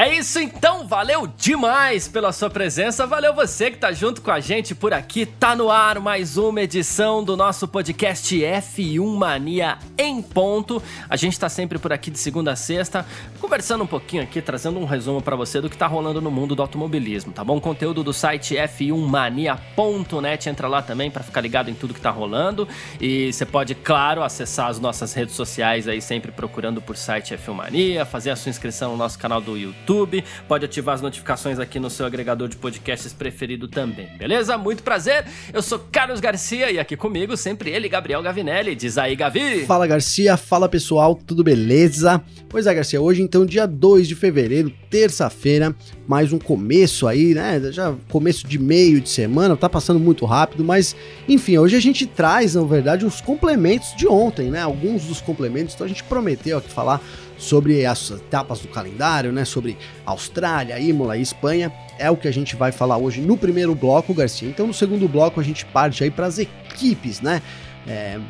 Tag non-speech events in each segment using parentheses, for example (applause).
É isso então, valeu demais pela sua presença, valeu você que tá junto com a gente por aqui. Tá no ar mais uma edição do nosso podcast F1 Mania em ponto. A gente tá sempre por aqui de segunda a sexta, conversando um pouquinho aqui, trazendo um resumo para você do que tá rolando no mundo do automobilismo, tá bom? Conteúdo do site f1mania.net, entra lá também para ficar ligado em tudo que tá rolando. E você pode, claro, acessar as nossas redes sociais aí sempre procurando por site F1 Mania, fazer a sua inscrição no nosso canal do YouTube YouTube, pode ativar as notificações aqui no seu agregador de podcasts preferido também, beleza? Muito prazer, eu sou Carlos Garcia e aqui comigo sempre ele, Gabriel Gavinelli. Diz aí, Gavi! Fala Garcia, fala pessoal, tudo beleza? Pois é, Garcia, hoje então, dia 2 de fevereiro, terça-feira, mais um começo aí, né? Já começo de meio de semana, tá passando muito rápido, mas enfim, hoje a gente traz, na verdade, os complementos de ontem, né? Alguns dos complementos, então a gente prometeu aqui falar sobre as etapas do calendário, né? Sobre Austrália, Imola e Espanha. É o que a gente vai falar hoje no primeiro bloco, Garcia. Então, no segundo bloco, a gente parte aí para as equipes, né? É,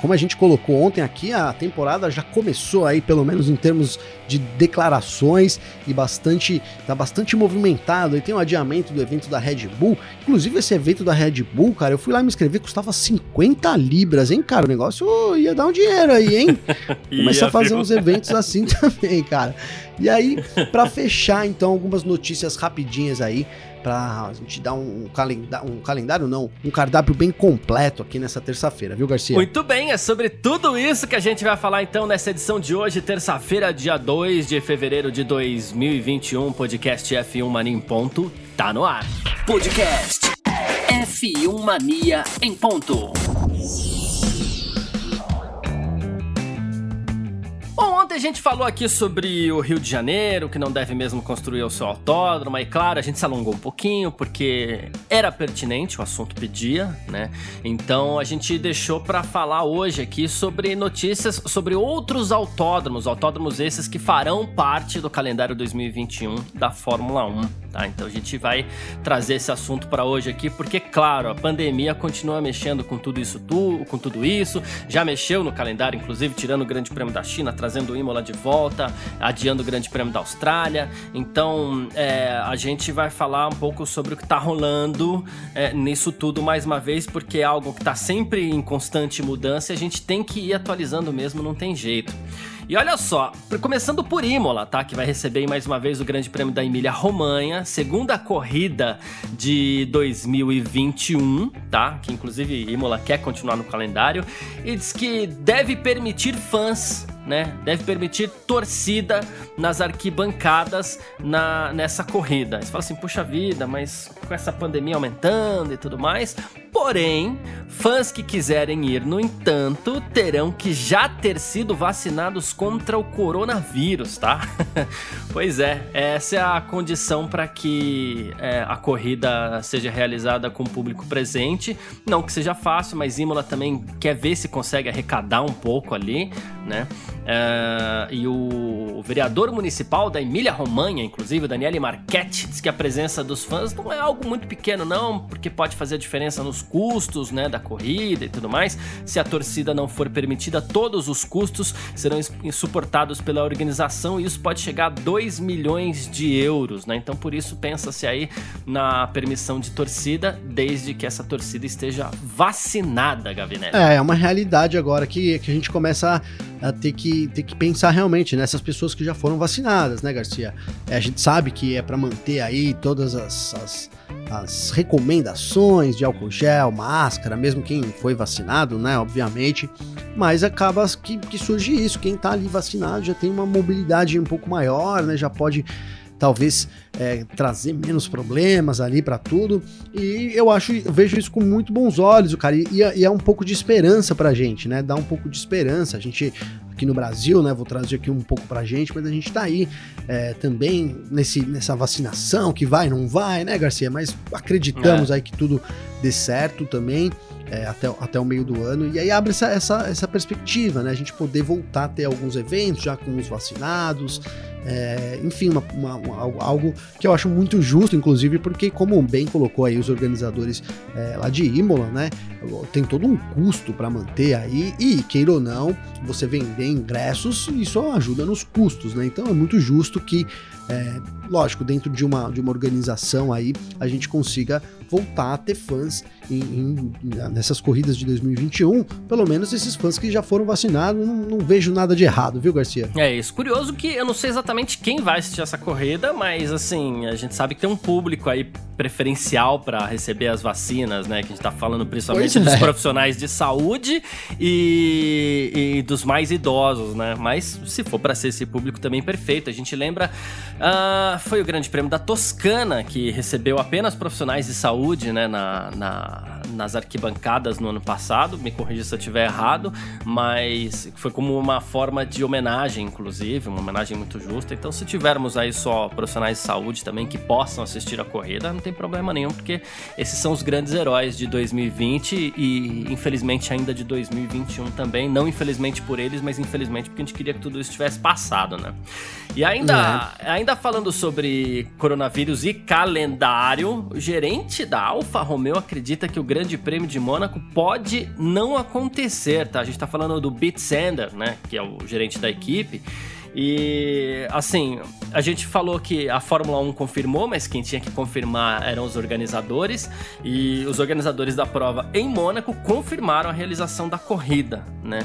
como a gente colocou ontem aqui, a temporada já começou aí, pelo menos em termos de declarações e bastante, tá bastante movimentado. E tem um adiamento do evento da Red Bull. Inclusive, esse evento da Red Bull, cara, eu fui lá me inscrever, custava 50 libras, hein, cara? O negócio ia dar um dinheiro aí, hein? (laughs) Começar a fazer uns eventos assim (laughs) também, cara. E aí, para fechar, então, algumas notícias rapidinhas aí para a gente dar um, calendário, um calendário não, um cardápio bem completo aqui nessa terça-feira, viu, Garcia? Muito bem, é sobre tudo isso que a gente vai falar então nessa edição de hoje, terça-feira, dia 2 de fevereiro de 2021, podcast F1 Mania em ponto, tá no ar. Podcast F1 Mania em ponto. Ontem a gente falou aqui sobre o Rio de Janeiro, que não deve mesmo construir o seu autódromo, e claro, a gente se alongou um pouquinho, porque era pertinente, o assunto pedia, né? Então a gente deixou para falar hoje aqui sobre notícias sobre outros autódromos, autódromos esses que farão parte do calendário 2021 da Fórmula 1. Tá? Então a gente vai trazer esse assunto para hoje aqui, porque claro, a pandemia continua mexendo com tudo isso, com tudo isso, já mexeu no calendário, inclusive tirando o Grande Prêmio da China, trazendo o Imola de volta, adiando o Grande Prêmio da Austrália. Então é, a gente vai falar um pouco sobre o que está rolando é, nisso tudo mais uma vez, porque é algo que está sempre em constante mudança e a gente tem que ir atualizando mesmo, não tem jeito. E olha só, começando por Imola, tá? Que vai receber mais uma vez o Grande Prêmio da Emília Romanha, segunda corrida de 2021, tá? Que inclusive Imola quer continuar no calendário e diz que deve permitir fãs né? Deve permitir torcida nas arquibancadas na, nessa corrida. Você fala assim, puxa vida, mas com essa pandemia aumentando e tudo mais. Porém, fãs que quiserem ir, no entanto, terão que já ter sido vacinados contra o coronavírus, tá? (laughs) pois é, essa é a condição para que é, a corrida seja realizada com o público presente. Não que seja fácil, mas Imola também quer ver se consegue arrecadar um pouco ali, né? Uh, e o, o, vereador municipal da Emília-Romanha, inclusive, Daniele Marchetti, diz que a presença dos fãs não é algo muito pequeno, não, porque pode fazer diferença nos custos né, da corrida e tudo mais. Se a torcida não for permitida, todos os custos serão suportados pela organização e isso pode chegar a 2 milhões de euros, né? Então, por isso, pensa-se aí na permissão de torcida, desde que essa torcida esteja vacinada, Gavinelli. É, é uma realidade agora que, que a gente começa a a ter que, ter que pensar realmente nessas pessoas que já foram vacinadas, né, Garcia? É, a gente sabe que é para manter aí todas as, as, as, recomendações de álcool gel, máscara, mesmo quem foi vacinado, né, obviamente, mas acaba que, que surge isso, quem tá ali vacinado já tem uma mobilidade um pouco maior, né, já pode talvez é, trazer menos problemas ali para tudo. E eu acho, eu vejo isso com muito bons olhos, cara. E, e é um pouco de esperança pra gente, né? Dá um pouco de esperança. A gente aqui no Brasil, né? Vou trazer aqui um pouco pra gente, mas a gente tá aí é, também nesse, nessa vacinação que vai, não vai, né, Garcia? Mas acreditamos é. aí que tudo dê certo também. é, até, até o meio do ano. E aí abre essa, essa, essa perspectiva, né? A gente poder voltar a ter alguns eventos já com os vacinados. É, enfim, uma, uma, uma, algo que eu acho muito justo, inclusive, porque, como bem colocou aí os organizadores é, lá de Imola, né? Tem todo um custo para manter aí, e queira ou não, você vender ingressos, isso ajuda nos custos, né? Então é muito justo que, é, lógico, dentro de uma, de uma organização aí, a gente consiga voltar a ter fãs em, em, nessas corridas de 2021, pelo menos esses fãs que já foram vacinados, não, não, vejo nada de errado, viu, Garcia? É isso. Curioso que eu não sei exatamente quem vai assistir essa corrida, mas assim, a gente sabe que tem um público aí preferencial para receber as vacinas, né? Que a gente tá falando principalmente dos profissionais de saúde e, e, dos mais idosos, né? Mas se for para ser esse público também perfeito, a gente lembra, uh, foi o Grande Prêmio da Toscana que recebeu apenas profissionais de saúde, né? Na, na, nas arquibancadas no ano passado, me corrija se eu estiver errado, mas foi como uma forma de homenagem, inclusive, uma homenagem muito justa. Então, se tivermos aí só profissionais de saúde também que possam assistir a corrida, não tem problema nenhum, porque esses são os grandes heróis de 2020 e infelizmente ainda de 2021 também. Não infelizmente por eles, mas infelizmente porque a gente queria que tudo isso tivesse passado, né? E ainda, é. ainda falando sobre coronavírus e calendário, o gerente da Alfa Romeo acredita que o Grande Prêmio de Mônaco pode não acontecer, tá? A gente tá falando do Pete Sander, né, que é o gerente da equipe. E assim, a gente falou que a Fórmula 1 confirmou, mas quem tinha que confirmar eram os organizadores. E os organizadores da prova em Mônaco confirmaram a realização da corrida, né?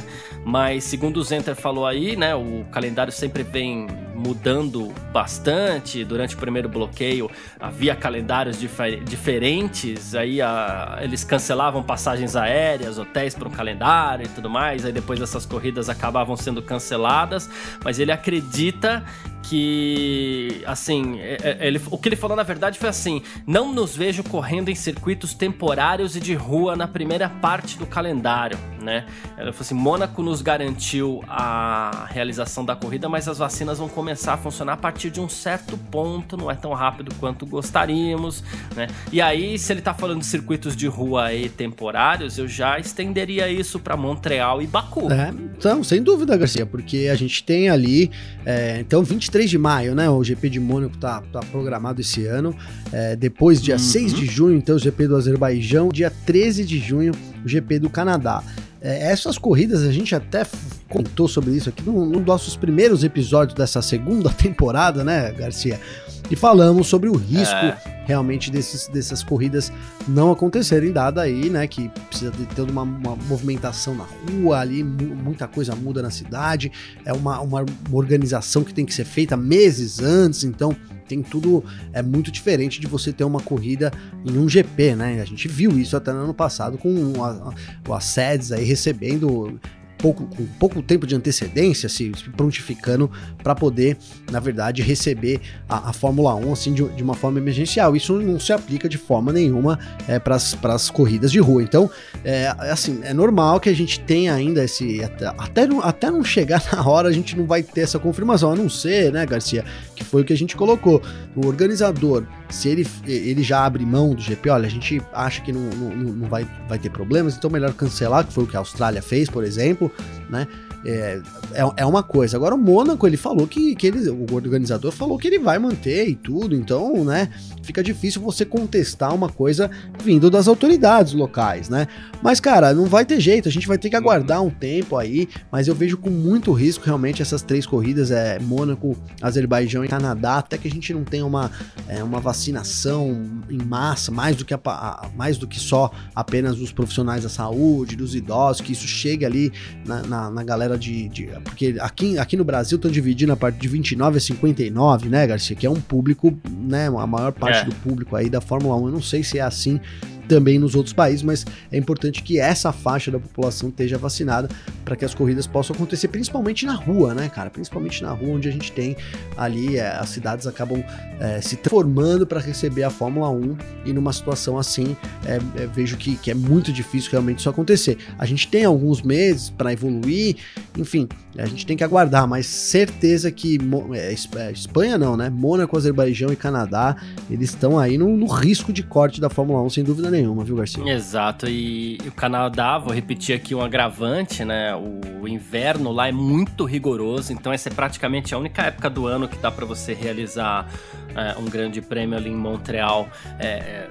Mas segundo o Zenter falou aí, né, o calendário sempre vem mudando bastante. Durante o primeiro bloqueio havia calendários difer diferentes, aí a, eles cancelavam passagens aéreas, hotéis para um calendário e tudo mais. Aí depois essas corridas acabavam sendo canceladas, mas ele acredita que, assim, é, é, ele, o que ele falou na verdade foi assim: não nos vejo correndo em circuitos temporários e de rua na primeira parte do calendário, né? Ele falou assim: Mônaco nos garantiu a realização da corrida, mas as vacinas vão começar a funcionar a partir de um certo ponto, não é tão rápido quanto gostaríamos, né? E aí, se ele tá falando de circuitos de rua e temporários, eu já estenderia isso para Montreal e Baku. É, então, sem dúvida, Garcia, porque a gente tem ali, é, então, 23 23 de maio, né? O GP de Mônaco tá, tá programado esse ano. É, depois, dia uhum. 6 de junho, então, o GP do Azerbaijão. Dia 13 de junho, o GP do Canadá. É, essas corridas, a gente até contou sobre isso aqui num, num dos nossos primeiros episódios dessa segunda (laughs) temporada, né, Garcia? E falamos sobre o risco é. realmente desses, dessas corridas não acontecerem, dada aí, né, que precisa de ter uma, uma movimentação na rua ali, muita coisa muda na cidade, é uma, uma, uma organização que tem que ser feita meses antes, então tem tudo é muito diferente de você ter uma corrida em um GP, né? A gente viu isso até no ano passado com a, a, a SEDS aí recebendo pouco, com pouco tempo de antecedência, se, prontificando para poder, na verdade, receber a, a Fórmula 1 assim, de, de, uma forma emergencial. Isso não se aplica de forma nenhuma é, para as corridas de rua. Então, é, assim, é normal que a gente tenha ainda esse. Até, até, não, até não chegar (laughs) na hora, a gente não vai ter essa confirmação, a não ser, né, Garcia, que foi o que a gente colocou. O organizador, se ele, ele já abre mão do GP, olha, a gente acha que não, não, não vai, vai ter problemas, então melhor cancelar, que foi o que a Austrália fez, por exemplo né? É, é, é, uma coisa. Agora o Mônaco, ele falou que, que ele, o organizador falou que ele vai manter e tudo, então, né, fica difícil você contestar uma coisa vindo das autoridades locais, né? Mas, cara, não vai ter jeito, a gente vai ter que aguardar um tempo aí, mas eu vejo com muito risco realmente essas três corridas, é Mônaco, Azerbaijão e Canadá, até que a gente não tenha uma, é, uma vacinação em massa, mais do, que a, mais do que só apenas os profissionais da saúde, dos idosos, que isso chegue ali na, na, na galera de, de, Porque aqui, aqui no Brasil estão dividindo a parte de 29 a 59, né, Garcia? Que é um público, né? A maior parte é. do público aí da Fórmula 1. Eu não sei se é assim também nos outros países, mas é importante que essa faixa da população esteja vacinada para que as corridas possam acontecer, principalmente na rua, né, cara? Principalmente na rua, onde a gente tem ali, é, as cidades acabam é, se transformando para receber a Fórmula 1 e numa situação assim, é, é, vejo que, que é muito difícil realmente isso acontecer. A gente tem alguns meses para evoluir, enfim, a gente tem que aguardar, mas certeza que é, é, Espanha não, né? Mônaco, Azerbaijão e Canadá, eles estão aí no, no, risco de corte da Fórmula 1, sem dúvida nenhuma, viu, Garcia? Exato, e o Canadá, vou repetir aqui um agravante, né? O inverno lá é muito rigoroso, então essa é praticamente a única época do ano que dá para você realizar é, um grande prêmio ali em Montreal. É,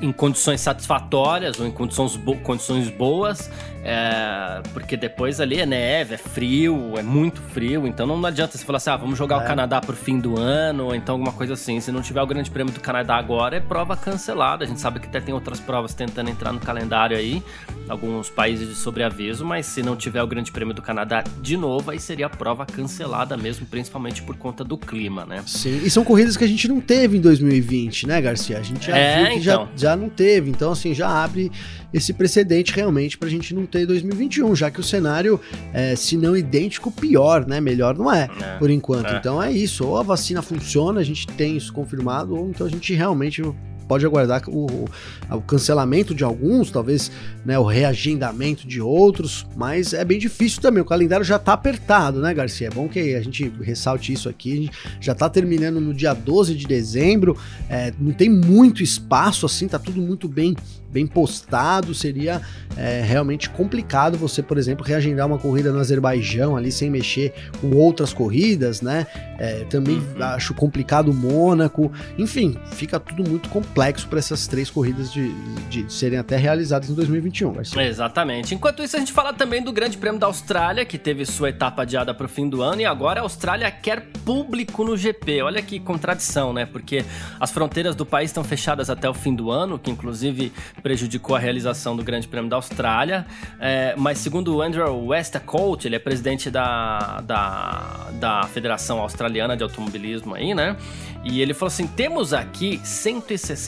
em condições satisfatórias ou em condições, bo condições boas, é, porque depois ali é neve, é frio, é muito frio, então não adianta você falar assim, ah, vamos jogar é. o Canadá pro fim do ano, ou então alguma coisa assim. Se não tiver o Grande Prêmio do Canadá agora, é prova cancelada. A gente sabe que até tem outras provas tentando entrar no calendário aí, alguns países de sobreaviso, mas se não tiver o Grande Prêmio do Canadá de novo, aí seria a prova cancelada mesmo, principalmente por conta do clima, né? Sim, e são corridas que a gente não teve em 2020, né, Garcia? A gente já é, viu que então. já, já não teve, então assim, já abre esse precedente realmente pra gente não ter 2021, já que o cenário, é, se não idêntico, pior, né? Melhor não é, é por enquanto. É. Então é isso, ou a vacina funciona, a gente tem isso confirmado, ou então a gente realmente pode aguardar o, o, cancelamento de alguns, talvez né, o reagendamento de outros, mas é bem difícil também. O calendário já está apertado, né, Garcia? É bom que a gente ressalte isso aqui. já está terminando no dia 12 de dezembro, é, não tem muito espaço assim, tá tudo muito bem bem postado, seria é, realmente complicado você, por exemplo, reagendar uma corrida no Azerbaijão ali sem mexer com outras corridas, né? É, também uhum. acho complicado o Mônaco, enfim, fica tudo muito complexo para essas três corridas de, de, de, serem até realizadas em 2021. Exatamente. Enquanto isso, a gente fala também do Grande Prêmio da Austrália, que teve sua etapa adiada para o fim do ano, e agora a Austrália quer público no GP. Olha que contradição, né? Porque as fronteiras do país estão fechadas até o fim do ano, que inclusive prejudicou a realização do Grande Prêmio da Austrália. É, mas segundo o Andrew Westacott, ele é presidente da, da, da Federação Australiana de Automobilismo aí, né? E ele falou assim: temos aqui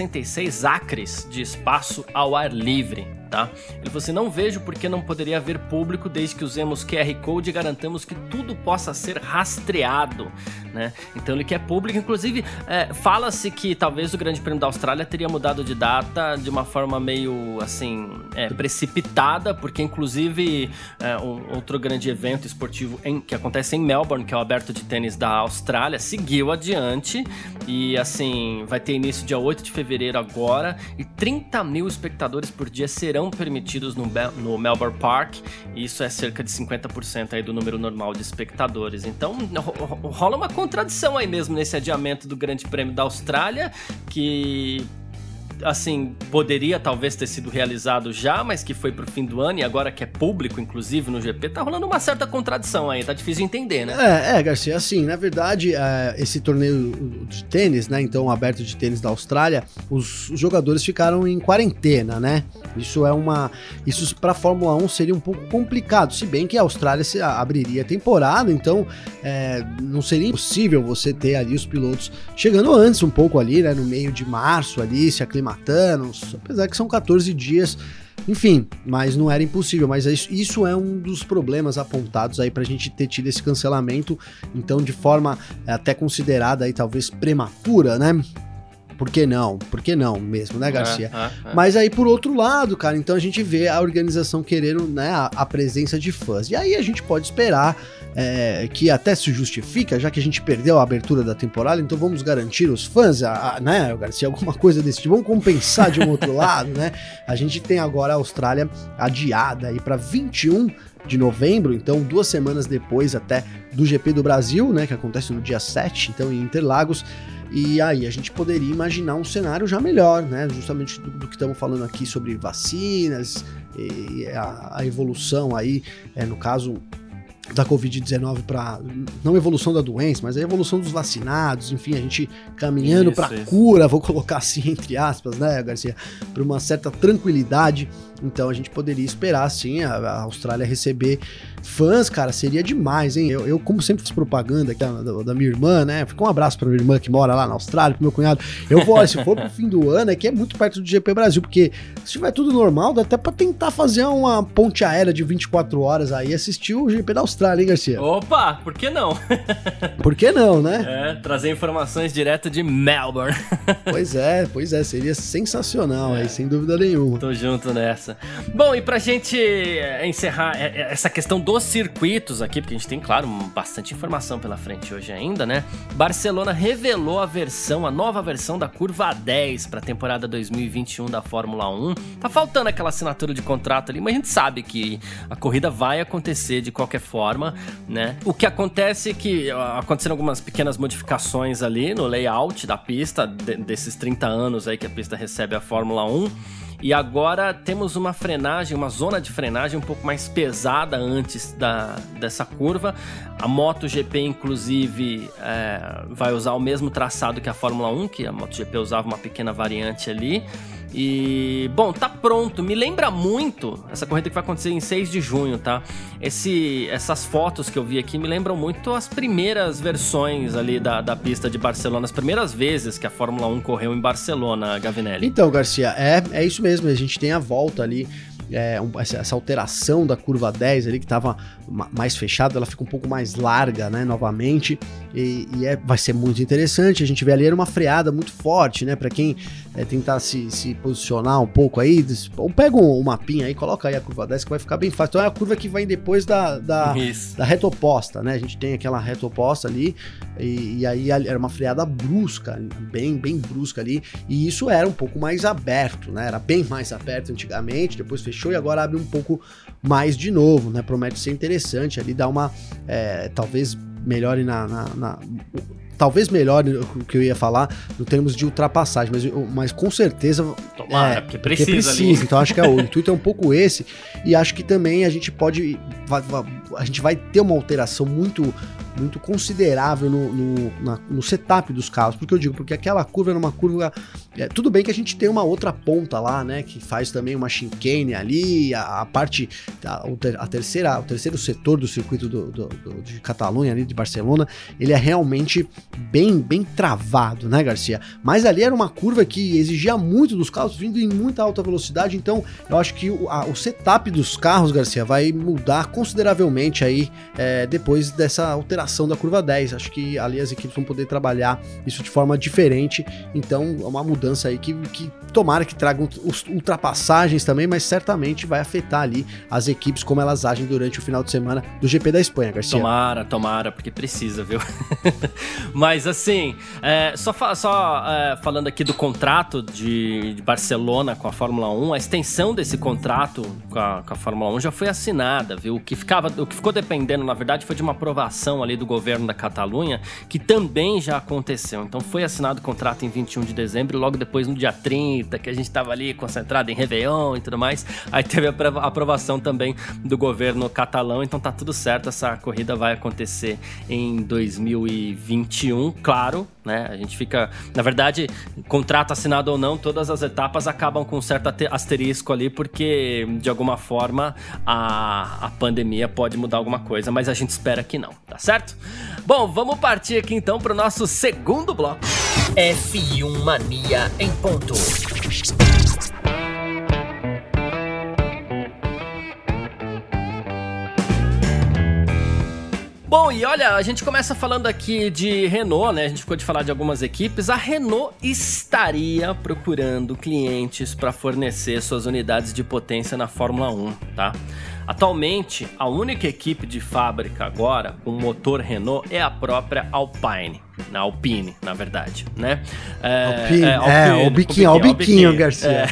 166 acres de espaço ao ar livre tá? Ele falou assim: não vejo por que não poderia haver público desde que usemos QR Code e garantamos que tudo possa ser rastreado, né? Então ele quer público, inclusive é, fala-se que talvez o Grande Prêmio da Austrália teria mudado de data de uma forma meio assim é, precipitada, porque inclusive é, um outro grande evento esportivo em, que acontece em Melbourne, que é o Aberto de Tênis da Austrália, seguiu adiante e assim vai ter início dia 8 de fevereiro agora e 30 mil espectadores por dia serão serão permitidos no, no Melbourne Park, isso é cerca de 50% aí do número normal de espectadores. Então rola uma contradição aí mesmo nesse adiamento do Grande Prêmio da Austrália, que assim, poderia talvez ter sido realizado já, mas que foi pro fim do ano e agora que é público, inclusive, no GP, tá rolando uma certa contradição aí, tá difícil de entender, né? É, é Garcia, assim, na verdade, é, esse torneio de tênis, né, então aberto de tênis da Austrália, os, jogadores ficaram em quarentena, né? Isso é uma. Isso pra Fórmula 1 seria um pouco complicado, se bem que a Austrália se abriria a temporada, então é, não seria impossível você ter ali os pilotos chegando antes um pouco ali, né, no meio de março ali, se aclimatando Thanos, apesar que são 14 dias. Enfim, mas não era impossível. Mas isso, isso é um dos problemas apontados aí para a gente ter tido esse cancelamento, então de forma até considerada aí talvez prematura, né? Por que não? Por que não mesmo, né, Garcia? É, é, é. Mas aí, por outro lado, cara, então a gente vê a organização querendo né, a, a presença de fãs. E aí a gente pode esperar é, que até se justifica, já que a gente perdeu a abertura da temporada, então vamos garantir os fãs, a, a, né, Garcia, alguma coisa desse tipo, vamos compensar de um outro (laughs) lado, né? A gente tem agora a Austrália adiada aí para 21 de novembro, então duas semanas depois até do GP do Brasil, né, que acontece no dia 7, então em Interlagos. E aí a gente poderia imaginar um cenário já melhor, né? Justamente do, do que estamos falando aqui sobre vacinas e a, a evolução aí, é, no caso da Covid-19 para não evolução da doença, mas a evolução dos vacinados, enfim, a gente caminhando para cura, vou colocar assim (laughs) entre aspas, né, Garcia, para uma certa tranquilidade. Então a gente poderia esperar, sim, a, a Austrália receber fãs, cara, seria demais, hein? Eu, eu como sempre fiz propaganda aqui da, da, minha irmã, né? Fica um abraço pra minha irmã que mora lá na Austrália, pro meu cunhado. Eu vou, se for pro fim do ano, é que é muito perto do GP Brasil, porque se tiver tudo normal, dá até pra tentar fazer uma ponte aérea de 24 horas aí e assistir o GP da Austrália, hein, Garcia? Opa, por que não? (laughs) por que não, né? É, trazer informações direto de Melbourne. pois é, pois é, seria sensacional é. aí, sem dúvida nenhuma. Tô junto nessa. Bom, e pra gente eh, encerrar eh, essa questão dos circuitos aqui, porque a gente tem, claro, bastante informação pela frente hoje ainda, né? Barcelona revelou a versão, a nova versão da curva 10 para a temporada 2021 da Fórmula 1. Tá faltando aquela assinatura de contrato ali, mas a gente sabe que a corrida vai acontecer de qualquer forma, né? O que acontece é que aconteceram algumas pequenas modificações ali no layout da pista, de, desses 30 anos aí que a pista recebe a Fórmula 1. E agora temos uma frenagem, uma zona de frenagem um pouco mais pesada antes da, dessa curva. A MotoGP, inclusive, é, vai usar o mesmo traçado que a Fórmula 1, que a MotoGP usava uma pequena variante ali. E, bom, tá pronto. Me lembra muito essa corrida que vai acontecer em 6 de junho, tá? Esse, essas fotos que eu vi aqui me lembram muito as primeiras versões ali da, da pista de Barcelona, as primeiras vezes que a Fórmula 1 correu em Barcelona, Gavinelli. Então, Garcia, é, é isso mesmo. A gente tem a volta ali é, um, essa alteração da curva 10 ali, que estava mais fechada, ela fica um pouco mais larga, né, novamente, e, e é, vai ser muito interessante. A gente vê ali era uma freada muito forte, né, para quem é, tentar se, se posicionar um pouco aí, ou pega um, um mapinha aí, coloca aí a curva 10 que vai ficar bem fácil. Então é a curva que vai depois da, da, da reta oposta, né, a gente tem aquela reta oposta ali, e, e aí era uma freada brusca, bem, bem brusca ali, e isso era um pouco mais aberto, né, era bem mais aberto antigamente, depois fechou fechou e agora abre um pouco mais de novo, né? Promete ser interessante ali, dar uma. É, talvez melhore na, na, na talvez melhore o que eu ia falar no termos de ultrapassagem, mas, mas com certeza. Tomara, é, porque precisa. Porque precisa então acho que é, o intuito é um pouco esse. E acho que também a gente pode. A gente vai ter uma alteração muito muito considerável no, no, na, no, setup dos carros. Porque eu digo, porque aquela curva era uma curva. É, tudo bem que a gente tem uma outra ponta lá, né? Que faz também uma chicane ali, a, a parte. A, a, terceira, o terceiro setor do circuito do, do, do, de Catalunha, ali de Barcelona, ele é realmente bem, bem travado, né, Garcia? Mas ali era uma curva que exigia muito dos carros, vindo em muita alta velocidade. Então, eu acho que o, o setup dos carros, Garcia, vai mudar consideravelmente aí é, depois dessa alteração da curva 10. Acho que ali as equipes vão poder trabalhar isso de forma diferente. Então, é uma mudança aí que, que tomara que tragam ultrapassagens também, mas certamente vai afetar ali as equipes como elas agem durante o final de semana do GP da Espanha, Garcia. Tomara, tomara, porque precisa, viu? (laughs) mas assim, é, só, só é, falando aqui do contrato de, de, Barcelona com a Fórmula 1, a extensão desse contrato com a, com a Fórmula 1 já foi assinada, viu? O que, ficava, o que ficou dependendo, na verdade, foi de uma aprovação ali do governo da Catalunha, que também já aconteceu. Então foi assinado o contrato em 21 de dezembro logo depois, no dia 30, que a gente estava ali concentrado em Réveillon e tudo mais, aí teve a aprovação também do governo catalão. Então tá tudo certo, essa corrida vai acontecer em 2021, claro, né? A gente fica, na verdade, contrato assinado ou não, todas as etapas acabam com um certo asterisco ali, porque de alguma forma a, a pandemia pode mudar alguma coisa, mas a gente espera que não, tá certo? Bom, vamos partir aqui então para o nosso segundo bloco. F1 Mania em ponto. Bom, e olha, a gente começa falando aqui de Renault, né? A gente ficou de falar de algumas equipes. A Renault estaria procurando clientes para fornecer suas unidades de potência na Fórmula 1, tá? Atualmente, a única equipe de fábrica agora com motor Renault é a própria Alpine. Na Alpine, na verdade, né? É, Alpine, é, Alpine, é o biquinho, o biquinho, biquinho Garcia. É.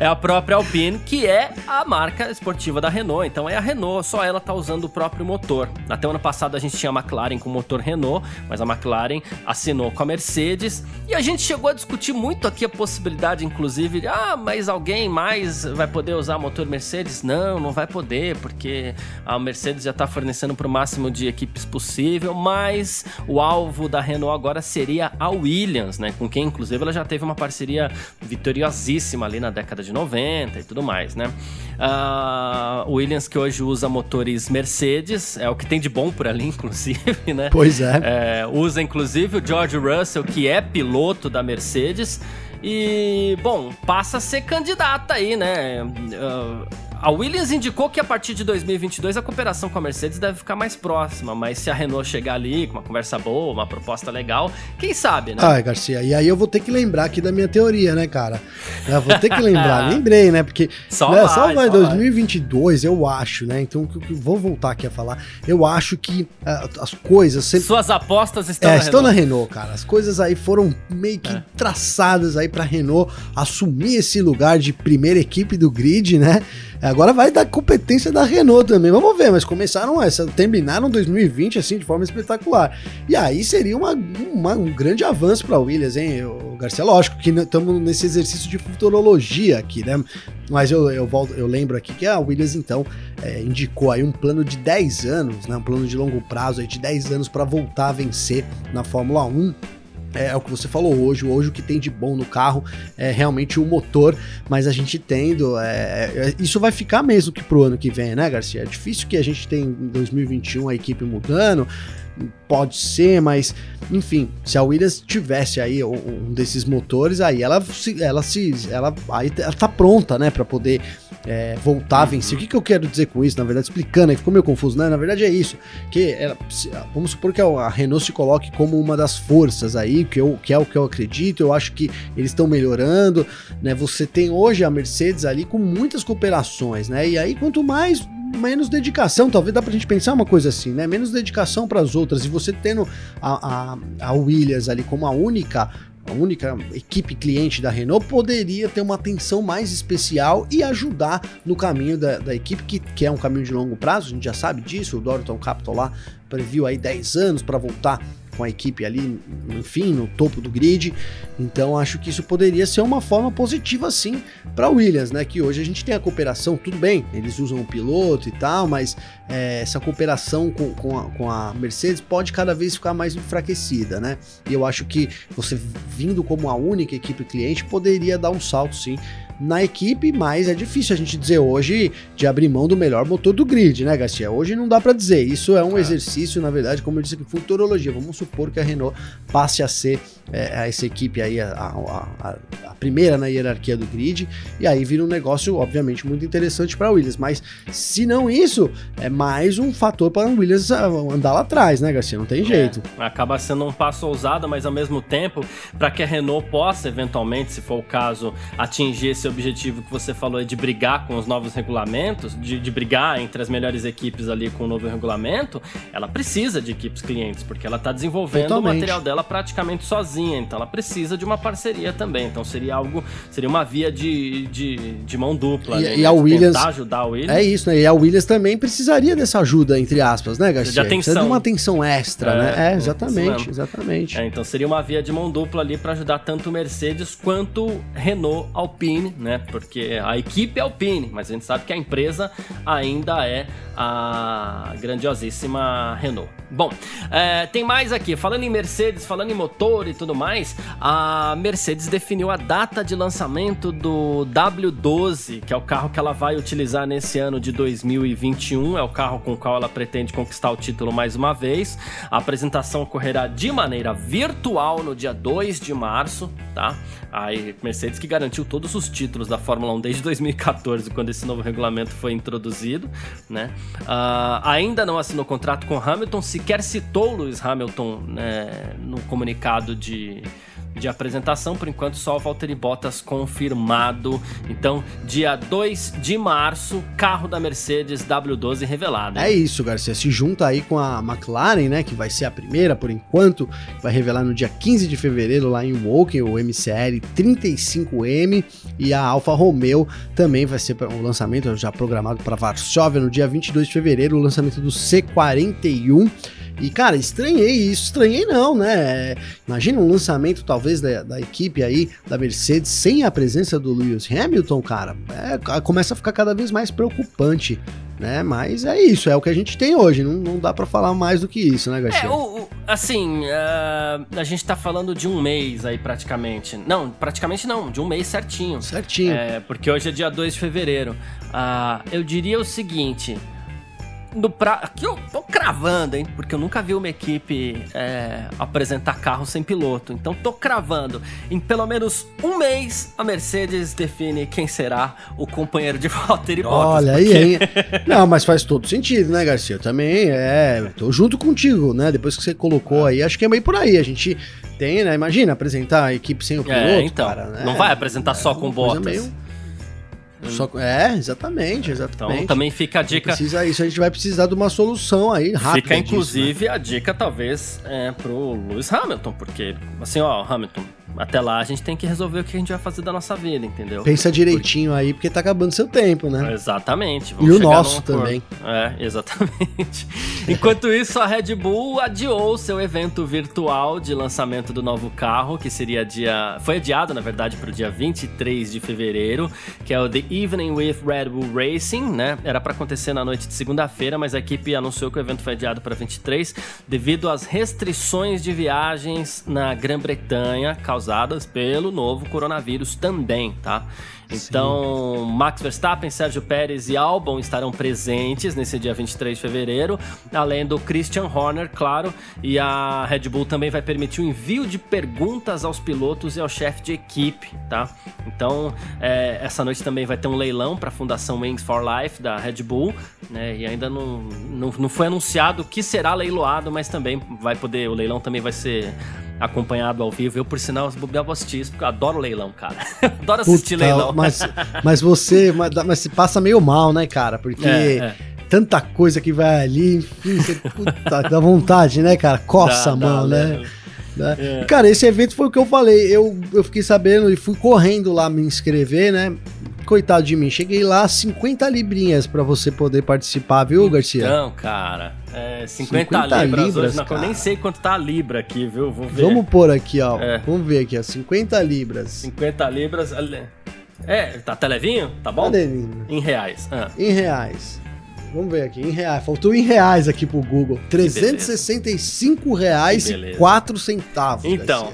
(laughs) é. a própria Alpine, que é a marca esportiva da Renault. Então é a Renault, só ela tá usando o próprio motor. Até o ano passado a gente tinha a McLaren com motor Renault, mas a McLaren assinou com a Mercedes. E a gente chegou a discutir muito aqui a possibilidade, inclusive, de, ah, mas alguém mais vai poder usar motor Mercedes? Não, não vai poder, porque a Mercedes já está fornecendo para o máximo de equipes possível, mas o alvo da Renault agora seria a Williams, né? Com quem, inclusive, ela já teve uma parceria vitoriosíssima ali na década de 90 e tudo mais, né? A Williams que hoje usa motores Mercedes, é o que tem de bom por ali, (laughs) inclusive, né? Pois é. é usa, inclusive, o George Russell, que é piloto da Mercedes. E, bom, passa a ser candidata aí, né? Uh, a Williams indicou que a partir de 2022 a cooperação com a Mercedes deve ficar mais próxima, mas se a Renault chegar ali com uma conversa boa, uma proposta legal, quem sabe, né? Ah, Garcia, e aí eu vou ter que lembrar aqui da minha teoria, né, cara? Eu vou ter que lembrar, (laughs) lembrei, né? Porque só né, vai, só vai só 2022, vai. eu acho, né? Então, vou voltar aqui a falar. Eu acho que uh, as coisas sempre... Suas apostas estão é, na estão Renault. na Renault, cara. As coisas aí foram meio que é. traçadas aí pra Renault assumir esse lugar de primeira equipe do grid, né? Agora vai dar competência da Renault também. Vamos ver, mas começaram essa, terminaram 2020 assim de forma espetacular. E aí seria uma, uma um grande avanço para Williams, hein, o Garcia? Lógico que estamos nesse exercício de futurologia aqui, né? Mas eu, eu, volto, eu lembro aqui que a Williams, então, é, indicou aí um plano de 10 anos, né? Um plano de longo prazo aí de 10 anos para voltar a vencer na Fórmula 1 é, é, o que você falou hoje, hoje o que tem de bom no carro é realmente o motor, mas a gente tendo, é, é, isso vai ficar mesmo que pro ano que vem, né, Garcia? É difícil que a gente tenha em 2021 a equipe mudando, pode ser, mas enfim, se a Williams tivesse aí um desses motores, aí ela se, ela se, ela aí ela tá pronta, né, para poder é, voltar a vencer. O que, que eu quero dizer com isso? Na verdade, explicando, aí ficou meio confuso, né? Na verdade é isso, que ela, vamos supor que a Renault se coloque como uma das forças aí, que, eu, que é o que eu acredito. Eu acho que eles estão melhorando, né? Você tem hoje a Mercedes ali com muitas cooperações, né? E aí quanto mais menos dedicação, talvez dá pra gente pensar uma coisa assim, né? Menos dedicação para as outras e você tendo a, a, a Williams ali como a única a única equipe cliente da Renault, poderia ter uma atenção mais especial e ajudar no caminho da, da equipe, que, que é um caminho de longo prazo, a gente já sabe disso, o Dorton Capital lá previu aí 10 anos para voltar com a equipe ali, enfim, no topo do grid. Então acho que isso poderia ser uma forma positiva sim para Williams, né? Que hoje a gente tem a cooperação, tudo bem, eles usam o piloto e tal, mas é, essa cooperação com, com a, com, a, Mercedes pode cada vez ficar mais enfraquecida, né? E eu acho que você vindo como a única equipe cliente poderia dar um salto sim na equipe, mas é difícil a gente dizer hoje de abrir mão do melhor motor do grid, né, Garcia? Hoje não dá para dizer. Isso é um é. exercício, na verdade, como eu disse aqui, futurologia. Vamos supor que a Renault passe a ser é, essa equipe aí, a, a, a, primeira na hierarquia do grid, e aí vira um negócio, obviamente, muito interessante para a Williams. Mas se não isso, é mais um fator para a Williams andar lá atrás, né, Garcia? Não tem é, jeito. Acaba sendo um passo ousado, mas ao mesmo tempo, para que a Renault possa, eventualmente, se for o caso, atingir esse esse objetivo que você falou é de brigar com os novos regulamentos, de, de brigar entre as melhores equipes ali com o novo regulamento, ela precisa de equipes clientes, porque ela está desenvolvendo Totalmente. o material dela praticamente sozinha, então ela precisa de uma parceria também. Então seria algo, seria uma via de, de, de mão dupla. E, né? e a Williams. ajudar a Williams. É isso, né? E a Williams também precisaria dessa ajuda, entre aspas, né, Garcia? De atenção. Precisa de uma atenção extra, é, né? É, exatamente, exatamente. É, então seria uma via de mão dupla ali para ajudar tanto Mercedes quanto Renault Alpine né? Porque a equipe é Alpine, mas a gente sabe que a empresa ainda é a grandiosíssima Renault. Bom, é, tem mais aqui. Falando em Mercedes, falando em motor e tudo mais, a Mercedes definiu a data de lançamento do W12, que é o carro que ela vai utilizar nesse ano de 2021. É o carro com o qual ela pretende conquistar o título mais uma vez. A apresentação ocorrerá de maneira virtual no dia 2 de março, tá? A Mercedes que garantiu todos os títulos da Fórmula 1 desde (laughs) 2014, quando esse novo regulamento foi introduzido, né? Uh, ainda não assinou contrato com Hamilton, sequer citou Lewis Hamilton né, no comunicado de, de apresentação. Por enquanto, só o Valtteri Bottas confirmado. Então, dia 2 de março, carro da Mercedes W12 revelado. Hein? É isso, Garcia. Se junta aí com a McLaren, né? Que vai ser a primeira por enquanto. Vai revelar no dia 15 de fevereiro lá em Woking, o MCL 35M. E a Alfa Romeo também vai ser o lançamento já programado para Varsóvia no dia 22 de fevereiro, o lançamento do C41. E, cara, estranhei isso, estranhei não, né? Imagina um lançamento, talvez, da, da equipe aí, da Mercedes, sem a presença do Lewis Hamilton, cara. É, começa a ficar cada vez mais preocupante né? Mas é isso, é o que a gente tem hoje. Não, não dá para falar mais do que isso, né, Garcia? É, o, o, assim, uh, a gente tá falando de um mês aí praticamente. Não, praticamente não, de um mês certinho. Certinho. É, porque hoje é dia 2 de fevereiro. Uh, eu diria o seguinte: no pra... Aqui eu tô cravando, hein? Porque eu nunca vi uma equipe é, apresentar carro sem piloto. Então tô cravando. Em pelo menos um mês, a Mercedes define quem será o companheiro de (laughs) Valtteri Bottas. Olha porque... aí, hein? Não, mas faz todo sentido, né, Garcia? Eu também, é. Tô junto contigo, né? Depois que você colocou aí, acho que é meio por aí. A gente tem, né? Imagina apresentar a equipe sem o é, piloto, é, então, cara, né? Não vai apresentar é, só com Bottas. Meio... Só, é, exatamente, exatamente. Então também fica a dica. Precisa isso, a gente vai precisar de uma solução aí rápida. Fica inclusive disso, né? a dica talvez é, pro Lewis Hamilton, porque assim, ó, Hamilton, até lá a gente tem que resolver o que a gente vai fazer da nossa vida, entendeu? Pensa direitinho porque... aí, porque tá acabando seu tempo, né? Exatamente. e o nosso também. É, exatamente. (laughs) Enquanto isso, a Red Bull adiou seu evento virtual de lançamento do novo carro, que seria dia. Foi adiado, na verdade, para o dia 23 de fevereiro, que é o The Evening with Red Bull Racing, né? Era para acontecer na noite de segunda-feira, mas a equipe anunciou que o evento foi adiado para 23 devido às restrições de viagens na Grã-Bretanha causadas pelo novo coronavírus também, tá? Então, Sim. Max Verstappen, Sérgio Pérez e Albon estarão presentes nesse dia 23 de fevereiro, além do Christian Horner, claro, e a Red Bull também vai permitir o envio de perguntas aos pilotos e ao chefe de equipe, tá? Então, é, essa noite também vai ter um leilão para a Fundação Wings for Life da Red Bull, né? E ainda não, não, não foi anunciado o que será leiloado, mas também vai poder, o leilão também vai ser acompanhado ao vivo. Eu, por sinal, bobear assistir porque eu adoro leilão, cara. (laughs) adoro assistir Puta, leilão. Mas, (laughs) mas você, mas, mas se passa meio mal, né, cara? Porque é, é. tanta coisa que vai ali, enfim, você, puta, dá vontade, né, cara? Coça dá, a mão, dá, né? né? É. Cara, esse evento foi o que eu falei. Eu, eu fiquei sabendo e fui correndo lá me inscrever, né? Coitado de mim, cheguei lá 50 librinhas para você poder participar, viu, Garcia? Então, cara, é, 50, 50 libras, libras hoje, não, eu nem sei quanto tá a libra aqui, viu? Vou ver. Vamos pôr aqui, ó. É. Vamos ver aqui, ó. 50 libras. 50 libras. É, tá até levinho? Tá bom? Tá Em reais. Ah. Em reais. Vamos ver aqui, em reais. Faltou em reais aqui pro Google. 365 reais e 4 centavos. Então,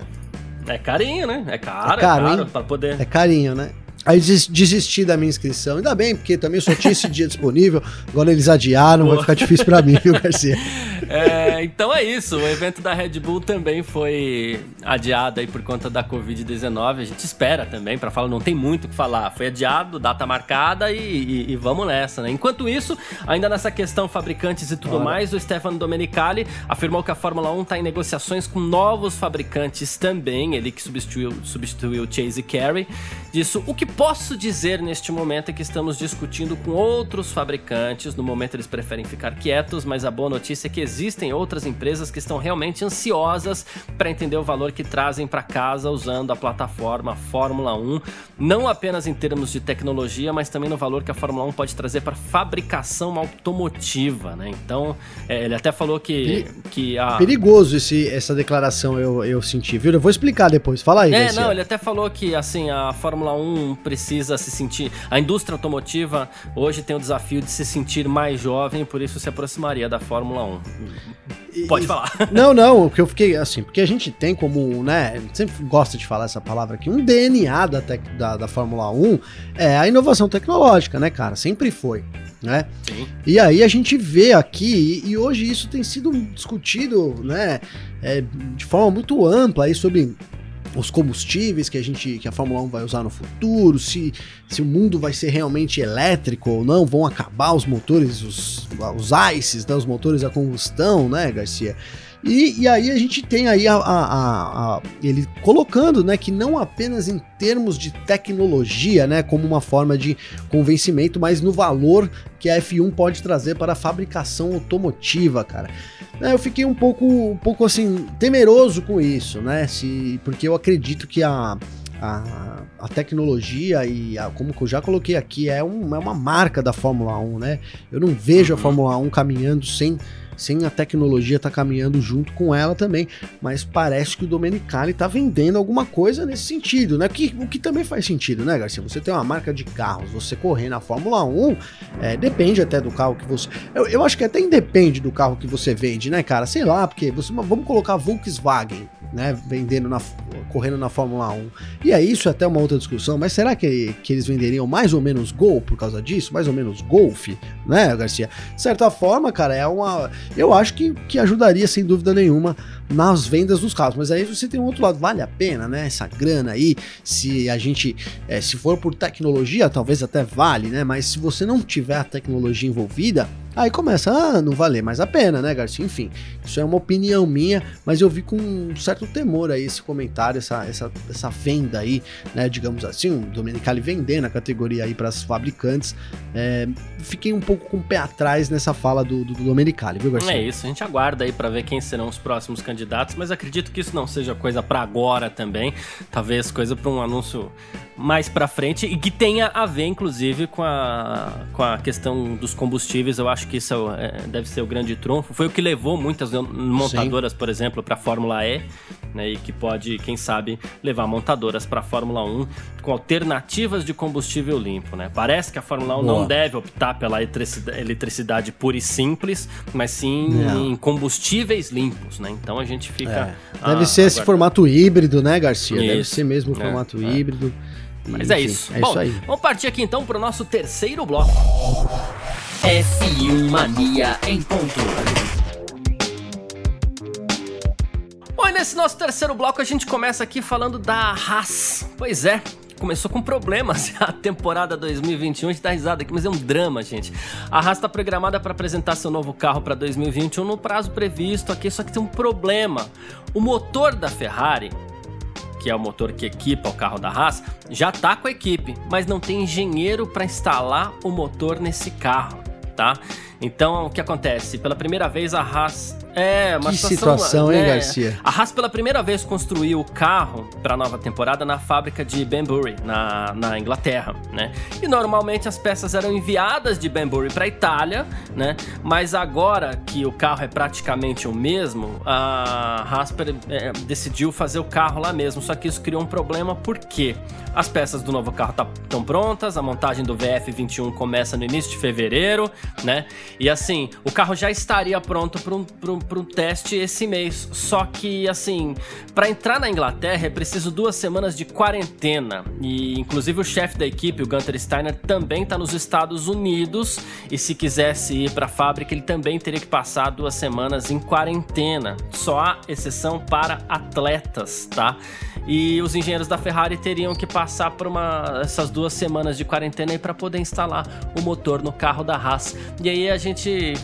Garcia. é carinho, né? É caro, é, caro, é caro pra poder. É carinho, né? Aí desisti da minha inscrição. Ainda bem, porque também só tinha esse dia disponível. Agora eles adiaram, vai ficar difícil para mim, viu, Garcia? (laughs) É, então é isso. O evento da Red Bull também foi adiado aí por conta da Covid-19. A gente espera também para falar, não tem muito o que falar. Foi adiado, data marcada e, e, e, vamos nessa, né? Enquanto isso, ainda nessa questão fabricantes e tudo mais, o Stefano Domenicali afirmou que a Fórmula 1 está em negociações com novos fabricantes também. Ele que substituiu, substituiu Chase Carey. Disso, o que posso dizer neste momento é que estamos discutindo com outros fabricantes. No momento eles preferem ficar quietos, mas a boa notícia é que existem outras empresas que estão realmente ansiosas para entender o valor que trazem para casa usando a plataforma Fórmula 1, não apenas em termos de tecnologia, mas também no valor que a Fórmula 1 pode trazer para fabricação automotiva, né? Então, é, ele até falou que, que a... perigoso esse, essa declaração eu, eu senti, viu? Eu vou explicar depois. Fala aí, É, não, ele até falou que assim a Fórmula 1 precisa se sentir. A indústria automotiva hoje tem o desafio de se sentir mais jovem, por isso se aproximaria da Fórmula 1. Pode falar. (laughs) Não, não, o que eu fiquei assim, porque a gente tem como, né, sempre gosta de falar essa palavra aqui, um DNA da, tec, da, da Fórmula 1 é a inovação tecnológica, né, cara? Sempre foi. Né? E aí a gente vê aqui, e, e hoje isso tem sido discutido né, é, de forma muito ampla aí sobre os combustíveis que a gente que a Fórmula 1 vai usar no futuro, se, se o mundo vai ser realmente elétrico ou não, vão acabar os motores, os, os ICEs, né, os motores a combustão, né, Garcia? E, e aí a gente tem aí a, a, a, ele colocando, né, que não apenas em termos de tecnologia, né, como uma forma de convencimento, mas no valor que a F1 pode trazer para a fabricação automotiva, cara. É, eu fiquei um pouco, um pouco assim temeroso com isso, né? Se, porque eu acredito que a a, a tecnologia e a, como eu já coloquei aqui, é, um, é uma marca da Fórmula 1, né? Eu não vejo a uhum. Fórmula 1 caminhando sem sem a tecnologia estar tá caminhando junto com ela também, mas parece que o Domenicali está vendendo alguma coisa nesse sentido, né? Que, o que também faz sentido, né, Garcia? Você tem uma marca de carros, você correr na Fórmula 1, é, depende até do carro que você. Eu, eu acho que até independe do carro que você vende, né, cara? Sei lá, porque você, vamos colocar Volkswagen né, vendendo na, correndo na Fórmula 1. E é isso até uma outra discussão, mas será que, que eles venderiam mais ou menos Gol por causa disso? Mais ou menos Golf, né, Garcia? De certa forma, cara, é uma. Eu acho que, que ajudaria sem dúvida nenhuma nas vendas dos carros. Mas aí você tem um outro lado, vale a pena, né? Essa grana aí, se a gente, é, se for por tecnologia, talvez até vale, né? Mas se você não tiver a tecnologia envolvida, Aí começa a não valer mais a pena, né, Garcia? Enfim, isso é uma opinião minha, mas eu vi com um certo temor aí esse comentário, essa, essa, essa venda aí, né, digamos assim, o Domenicali vendendo a categoria aí para os fabricantes. É, fiquei um pouco com o pé atrás nessa fala do, do, do Domenicali, viu, Garcia? É isso, a gente aguarda aí para ver quem serão os próximos candidatos, mas acredito que isso não seja coisa para agora também, talvez coisa para um anúncio mais para frente e que tenha a ver, inclusive, com a, com a questão dos combustíveis. Eu acho que isso é, deve ser o grande trunfo. Foi o que levou muitas montadoras, Sim. por exemplo, para a Fórmula E, né, e que pode, quem sabe, levar montadoras para a Fórmula 1 com alternativas de combustível limpo. Né? Parece que a Fórmula 1 Boa. não deve optar pela eletricidade pura e simples, mas sim não. em combustíveis limpos. Né? Então a gente fica. É. Deve ser esse formato híbrido, né, Garcia? Isso. Deve ser mesmo o é, formato é. híbrido. Mas é isso. É Bom, isso aí. vamos partir aqui então para o nosso terceiro bloco. F1 Mania em ponto. Bom, e nesse nosso terceiro bloco a gente começa aqui falando da Haas. Pois é, começou com problemas (laughs) a temporada 2021. A gente dá risada aqui, mas é um drama, gente. A Haas está programada para apresentar seu novo carro para 2021 no prazo previsto aqui, só que tem um problema. O motor da Ferrari que é o motor que equipa o carro da Haas, já está com a equipe, mas não tem engenheiro para instalar o motor nesse carro, tá? Então, o que acontece? Pela primeira vez a Haas é, uma que situação, situação hein, né? Garcia? A Haas pela primeira vez construiu o carro para a nova temporada na fábrica de Banbury, na, na Inglaterra, né? E normalmente as peças eram enviadas de Banbury para Itália, né? Mas agora que o carro é praticamente o mesmo, a Haas é, decidiu fazer o carro lá mesmo. Só que isso criou um problema porque as peças do novo carro estão tá, prontas, a montagem do VF21 começa no início de fevereiro, né? E assim, o carro já estaria pronto para um para um teste esse mês. Só que, assim, para entrar na Inglaterra é preciso duas semanas de quarentena. E, inclusive, o chefe da equipe, o Gunter Steiner, também está nos Estados Unidos. E se quisesse ir para a fábrica, ele também teria que passar duas semanas em quarentena. Só há exceção para atletas, tá? E os engenheiros da Ferrari teriam que passar por uma, essas duas semanas de quarentena para poder instalar o motor no carro da Haas. E aí a gente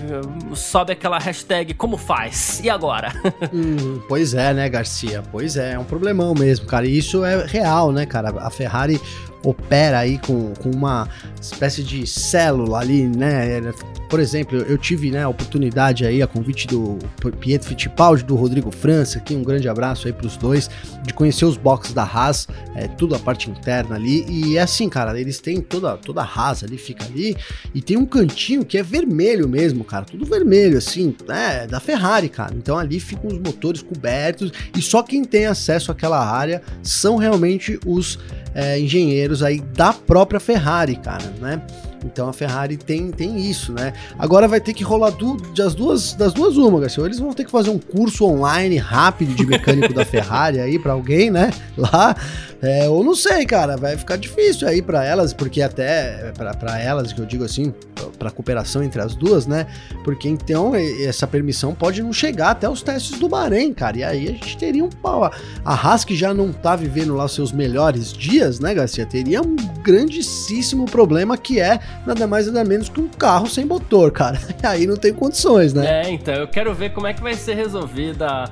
uh, sobe aquela hashtag como faz? E agora? (laughs) hum, pois é, né, Garcia? Pois é, é um problemão mesmo, cara. E isso é real, né, cara? A Ferrari opera aí com, com uma espécie de célula ali, né? Por exemplo, eu tive né, a oportunidade aí, a convite do Pietro Fittipaldi, do Rodrigo França, aqui um grande abraço aí pros dois, de conhecer os boxes da Haas, é, tudo a parte interna ali, e é assim, cara, eles têm toda, toda a Haas ali, fica ali, e tem um cantinho que é vermelho mesmo, cara, tudo vermelho, assim, é, da Ferrari, cara, então ali ficam os motores cobertos, e só quem tem acesso àquela área são realmente os é, engenheiros aí da própria Ferrari, cara, né? Então a Ferrari tem, tem isso, né? Agora vai ter que rolar du das, duas, das duas uma, Garcia. Eles vão ter que fazer um curso online rápido de mecânico da Ferrari aí para alguém, né? Lá. É, ou não sei, cara, vai ficar difícil aí para elas, porque até para elas, que eu digo assim, para cooperação entre as duas, né? Porque então essa permissão pode não chegar até os testes do Bahrein, cara. E aí a gente teria um pau. A Haas que já não tá vivendo lá os seus melhores dias, né, Garcia? Teria um grandíssimo problema que é nada mais nada menos que um carro sem motor, cara. (laughs) Aí não tem condições, né? É, então, eu quero ver como é que vai ser resolvida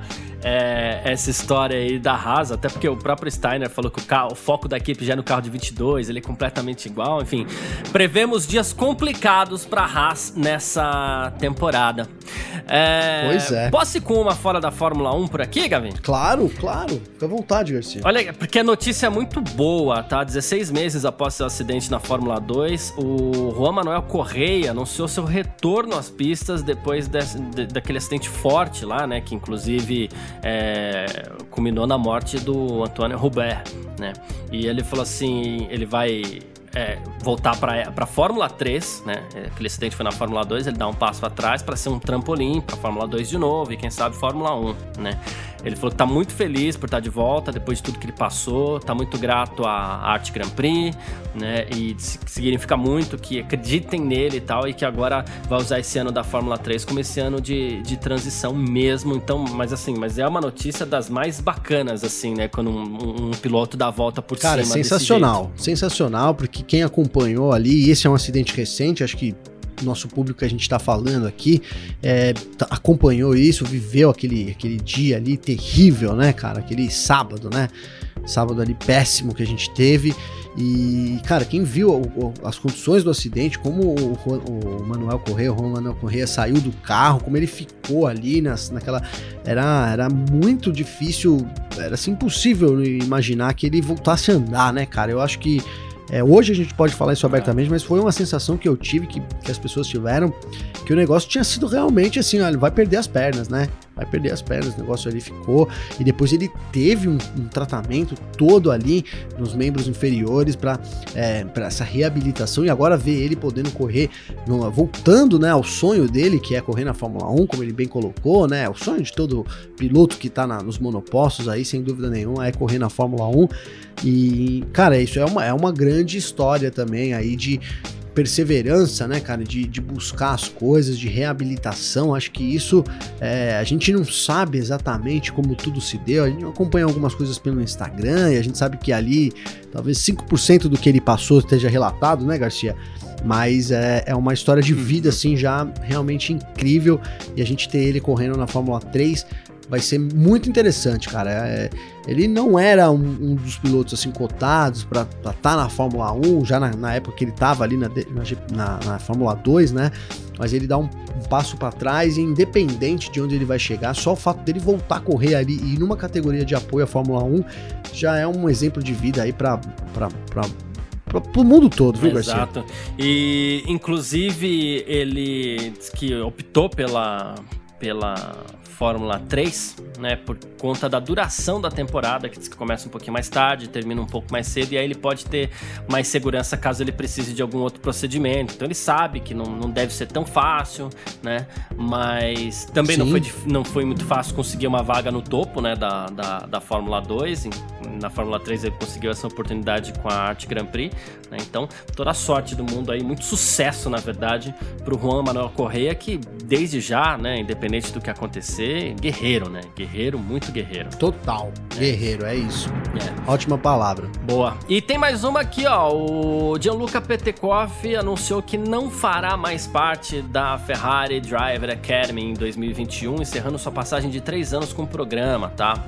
é, essa história aí da Haas, até porque o próprio Steiner falou que o, carro, o, foco da equipe já é no carro de 22, ele é completamente igual, enfim. Prevemos dias complicados para Haas nessa temporada. É, pois é. Posso ir com uma fora da Fórmula 1 por aqui, Gavin? Claro, claro. Fica à vontade, Garcia. Olha, porque a notícia é muito boa, tá? 16 meses após seu acidente na Fórmula 2, o Juan Manuel Correia anunciou seu retorno às pistas depois desse, de, daquele acidente forte lá, né? Que inclusive é, culminou na morte do Antônio Robert, né? E ele falou assim, ele vai é, voltar para a Fórmula 3, né? Aquele acidente foi na Fórmula 2, ele dá um passo atrás para ser um trampolim para Fórmula 2 de novo e quem sabe Fórmula 1, né? Ele falou que tá muito feliz por estar de volta depois de tudo que ele passou, tá muito grato à Arte Grand Prix, né? E significa muito que acreditem nele e tal, e que agora vai usar esse ano da Fórmula 3 como esse ano de, de transição mesmo. Então, mas assim, mas é uma notícia das mais bacanas, assim, né? Quando um, um, um piloto dá a volta por Cara, cima. Cara, sensacional. Sensacional, porque quem acompanhou ali, esse é um acidente recente, acho que nosso público que a gente está falando aqui é, tá, acompanhou isso, viveu aquele, aquele dia ali terrível, né, cara? Aquele sábado, né? Sábado ali péssimo que a gente teve. E, cara, quem viu o, o, as condições do acidente, como o, o Manuel Correia, o Manuel Correia saiu do carro, como ele ficou ali nas, naquela. Era, era muito difícil, era assim, impossível imaginar que ele voltasse a andar, né, cara? Eu acho que é, hoje a gente pode falar isso abertamente, mas foi uma sensação que eu tive, que, que as pessoas tiveram, que o negócio tinha sido realmente assim, olha, vai perder as pernas, né? Vai perder as pernas, o negócio ali ficou. E depois ele teve um, um tratamento todo ali nos membros inferiores para é, essa reabilitação. E agora ver ele podendo correr, voltando né, ao sonho dele, que é correr na Fórmula 1, como ele bem colocou, né? O sonho de todo piloto que tá na, nos monopostos aí, sem dúvida nenhuma, é correr na Fórmula 1. E, cara, isso é uma, é uma grande história também aí de perseverança, né, cara, de, de buscar as coisas, de reabilitação. Acho que isso é, a gente não sabe exatamente como tudo se deu. A gente acompanha algumas coisas pelo Instagram e a gente sabe que ali talvez 5% do que ele passou esteja relatado, né, Garcia? Mas é, é uma história de vida, assim, já realmente incrível. E a gente ter ele correndo na Fórmula 3 vai ser muito interessante, cara. É, ele não era um, um, dos pilotos assim cotados para estar tá na Fórmula 1, já na, na, época que ele estava ali na, na, na, Fórmula 2, né? Mas ele dá um, um passo para trás e independente de onde ele vai chegar, só o fato dele voltar a correr ali e ir numa categoria de apoio à Fórmula 1 já é um exemplo de vida aí para pro mundo todo, viu, Garcia? Exato. E inclusive ele que optou pela pela Fórmula 3, né, por conta da duração da temporada, que diz que começa um pouquinho mais tarde, termina um pouco mais cedo, e aí ele pode ter mais segurança caso ele precise de algum outro procedimento. Então ele sabe que não, não deve ser tão fácil, né, mas também não foi, não foi muito fácil conseguir uma vaga no topo, né, da, da, da Fórmula 2. Na Fórmula 3 ele conseguiu essa oportunidade com a Arte Grand Prix, né, então toda a sorte do mundo aí, muito sucesso, na verdade, para o Juan Manuel Correia, que desde já, né, independente do que acontecer, guerreiro, né? Guerreiro, muito guerreiro. Total. É. Guerreiro, é isso. É. Ótima palavra. Boa. E tem mais uma aqui, ó. O Gianluca Petekoff anunciou que não fará mais parte da Ferrari Driver Academy em 2021, encerrando sua passagem de três anos com o programa, tá?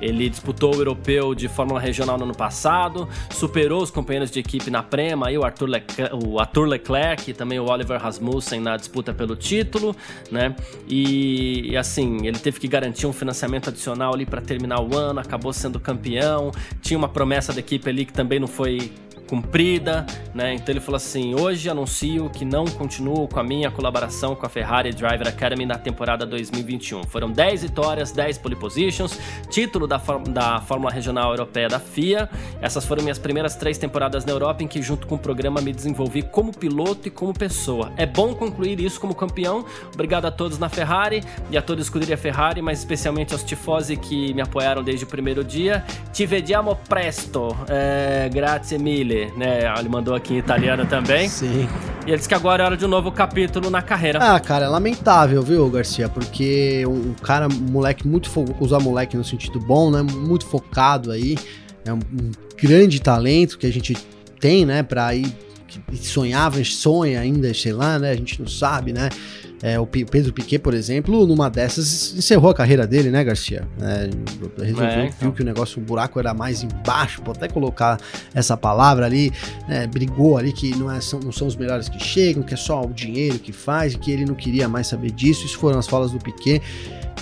Ele disputou o europeu de Fórmula Regional no ano passado, superou os companheiros de equipe na Prema, e o Arthur, Le o Arthur Leclerc e também o Oliver Rasmussen na disputa pelo título, né? E, e assim, ele teve que garantir um financiamento adicional ali para terminar o ano, acabou sendo campeão. Tinha uma promessa da equipe ali que também não foi cumprida, né? Então ele falou assim: hoje anuncio que não continuo com a minha colaboração com a Ferrari Driver Academy na temporada 2021. Foram 10 vitórias, 10 pole positions, título da, da Fórmula Regional Europeia da FIA. Essas foram minhas primeiras três temporadas na Europa em que, junto com o programa, me desenvolvi como piloto e como pessoa. É bom concluir isso como campeão. Obrigado a todos na Ferrari e a toda a escuderia Ferrari, mas especialmente aos tifosi que me apoiaram desde o primeiro dia. Ti vediamo presto. É, grazie mille né? Ele mandou aqui em italiano também. Sim. E ele disse que agora é hora de um novo capítulo na carreira. Ah, cara, é lamentável, viu, Garcia? Porque um cara, moleque muito focado, usar moleque no sentido bom, né? Muito focado aí. É um, um grande talento que a gente tem, né? Pra ir que sonhava, sonha ainda, sei lá, né? A gente não sabe, né? É, o Pedro Piquet, por exemplo, numa dessas encerrou a carreira dele, né, Garcia? É, resolveu, é, então. viu que o negócio, o buraco era mais embaixo, pode até colocar essa palavra ali, né, brigou ali que não, é, são, não são os melhores que chegam, que é só o dinheiro que faz, e que ele não queria mais saber disso. Isso foram as falas do Piquet.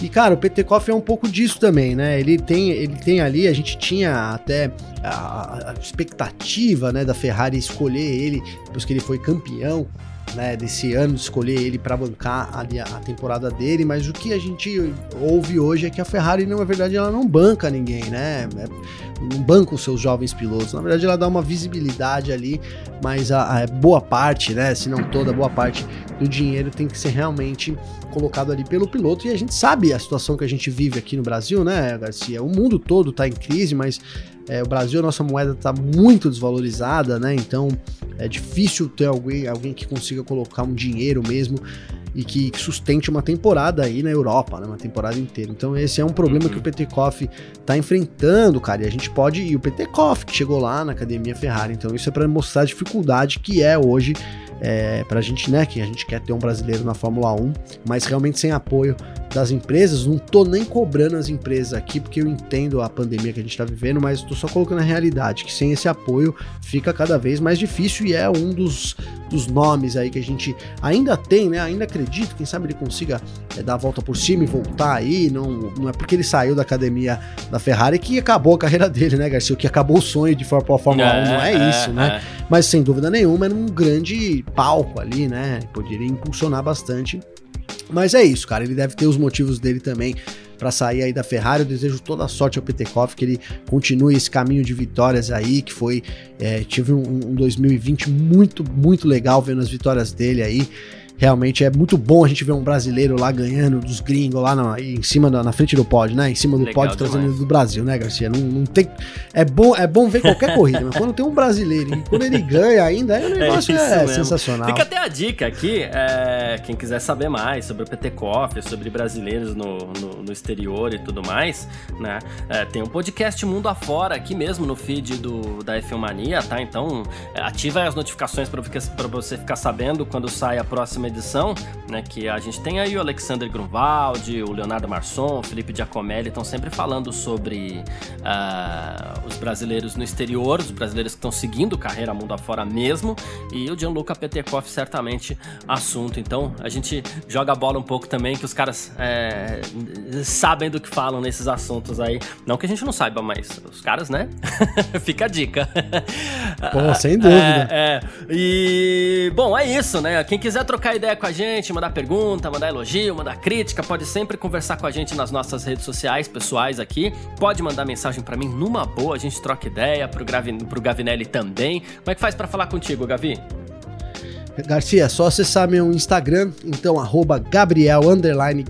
E, cara, o Petekoff é um pouco disso também, né? Ele tem, ele tem ali, a gente tinha até a, a expectativa, né, da Ferrari escolher ele, depois que ele foi campeão, né, desse ano, de escolher ele para bancar ali a, a, temporada dele, mas o que a gente ouve hoje é que a Ferrari, na verdade, ela não banca ninguém, né? É, não banca os seus jovens pilotos. Na verdade, ela dá uma visibilidade ali, mas a, a boa parte, né, se não toda, boa parte do dinheiro tem que ser realmente colocado ali pelo piloto. E a gente sabe a situação que a gente vive aqui no Brasil, né, Garcia? O mundo todo está em crise, mas é, o Brasil, a nossa moeda está muito desvalorizada, né? Então é difícil ter alguém, alguém que consiga colocar um dinheiro mesmo e que sustente uma temporada aí na Europa, né? Uma temporada inteira. Então esse é um problema uhum. que o Petekoff tá enfrentando, cara. E a gente pode. E o Petekoff que chegou lá na academia Ferrari. Então isso é para mostrar a dificuldade que é hoje é, pra gente, né? Que a gente quer ter um brasileiro na Fórmula 1, mas realmente sem apoio das empresas. Não tô nem cobrando as empresas aqui, porque eu entendo a pandemia que a gente tá vivendo, mas tô só colocando a realidade, que sem esse apoio fica cada vez mais difícil e é um dos, dos nomes aí que a gente ainda tem, né? Ainda acredito, quem sabe ele consiga é, dar a volta por cima e voltar aí. Não, não é porque ele saiu da academia da Ferrari que acabou a carreira dele, né, Garcia? O que acabou o sonho de Fórmula é, 1, não é, é isso, né? É. Mas sem dúvida nenhuma, era um grande palco ali, né? Poderia impulsionar bastante. Mas é isso, cara. Ele deve ter os motivos dele também para sair aí da Ferrari. Eu desejo toda a sorte ao Petekoff, que ele continue esse caminho de vitórias aí, que foi. É, tive um, um 2020 muito, muito legal vendo as vitórias dele aí. Realmente é muito bom a gente ver um brasileiro lá ganhando dos gringos lá na, em cima da, na frente do pódio, né? Em cima do Legal pódio demais. trazendo do Brasil, né, Garcia? Não, não tem. É bom, é bom ver qualquer corrida, mas quando tem um brasileiro e quando ele ganha ainda, aí o (laughs) é negócio é, é sensacional. Fica até a dica aqui, é, quem quiser saber mais sobre o PT Coffee, sobre brasileiros no, no, no, exterior e tudo mais, né? É, tem um podcast Mundo Afora aqui mesmo no feed do, da F1 Mania, tá? Então é, ativa as notificações para você ficar sabendo quando sai a próxima edição, né, que a gente tem aí o Alexander Grunwald, o Leonardo Marçom, o Felipe Giacomelli estão sempre falando sobre uh, os brasileiros no exterior, os brasileiros que estão seguindo carreira mundo afora mesmo, e o Gianluca Petekoff certamente assunto. Então a gente joga a bola um pouco também, que os caras é, sabem do que falam nesses assuntos aí. Não que a gente não saiba, mas os caras, né? (laughs) Fica a dica. Pô, sem dúvida. É, é, e, bom, é isso, né? Quem quiser trocar ideia com a gente, mandar pergunta, mandar elogio, mandar crítica, pode sempre conversar com a gente nas nossas redes sociais pessoais aqui. Pode mandar mensagem para mim numa boa, a gente troca ideia, pro, Gravi, pro Gavinelli também. Como é que faz para falar contigo, Gavi? Garcia, só acessar meu Instagram, então arroba Gabriel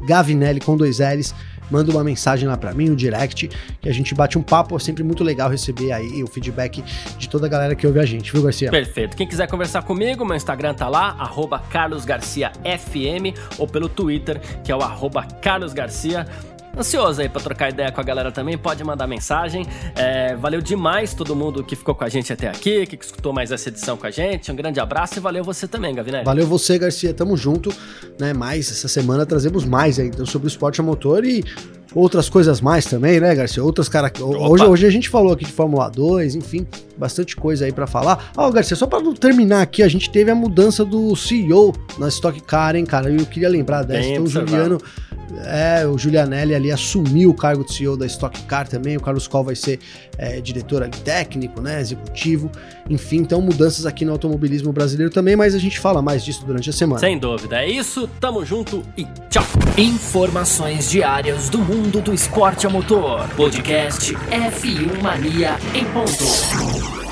Gavinelli com dois L's manda uma mensagem lá para mim, no direct, que a gente bate um papo. É sempre muito legal receber aí o feedback de toda a galera que ouve a gente, viu, Garcia? Perfeito. Quem quiser conversar comigo, meu Instagram tá lá, carlosgarciafm, ou pelo Twitter, que é o carlosgarcia ansioso aí pra trocar ideia com a galera também, pode mandar mensagem. É, valeu demais todo mundo que ficou com a gente até aqui, que escutou mais essa edição com a gente. Um grande abraço e valeu você também, Gavinelli. Valeu você, Garcia. Tamo junto, né? Mais essa semana trazemos mais aí, então, sobre o esporte a motor e outras coisas mais também, né, Garcia? Outras cara hoje, hoje a gente falou aqui de Fórmula 2, enfim, bastante coisa aí para falar. Ó, oh, Garcia, só para terminar aqui, a gente teve a mudança do CEO na Stock Car, hein, cara? Eu queria lembrar dessa. Então, o Juliano é, o Julianelli ali assumiu o cargo de CEO da Stock Car também, o Carlos Coll vai ser é, diretor ali técnico, né, executivo, enfim, então mudanças aqui no automobilismo brasileiro também, mas a gente fala mais disso durante a semana. Sem dúvida, é isso, tamo junto e tchau! Informações diárias do mundo do esporte a motor. Podcast F1 Mania em ponto.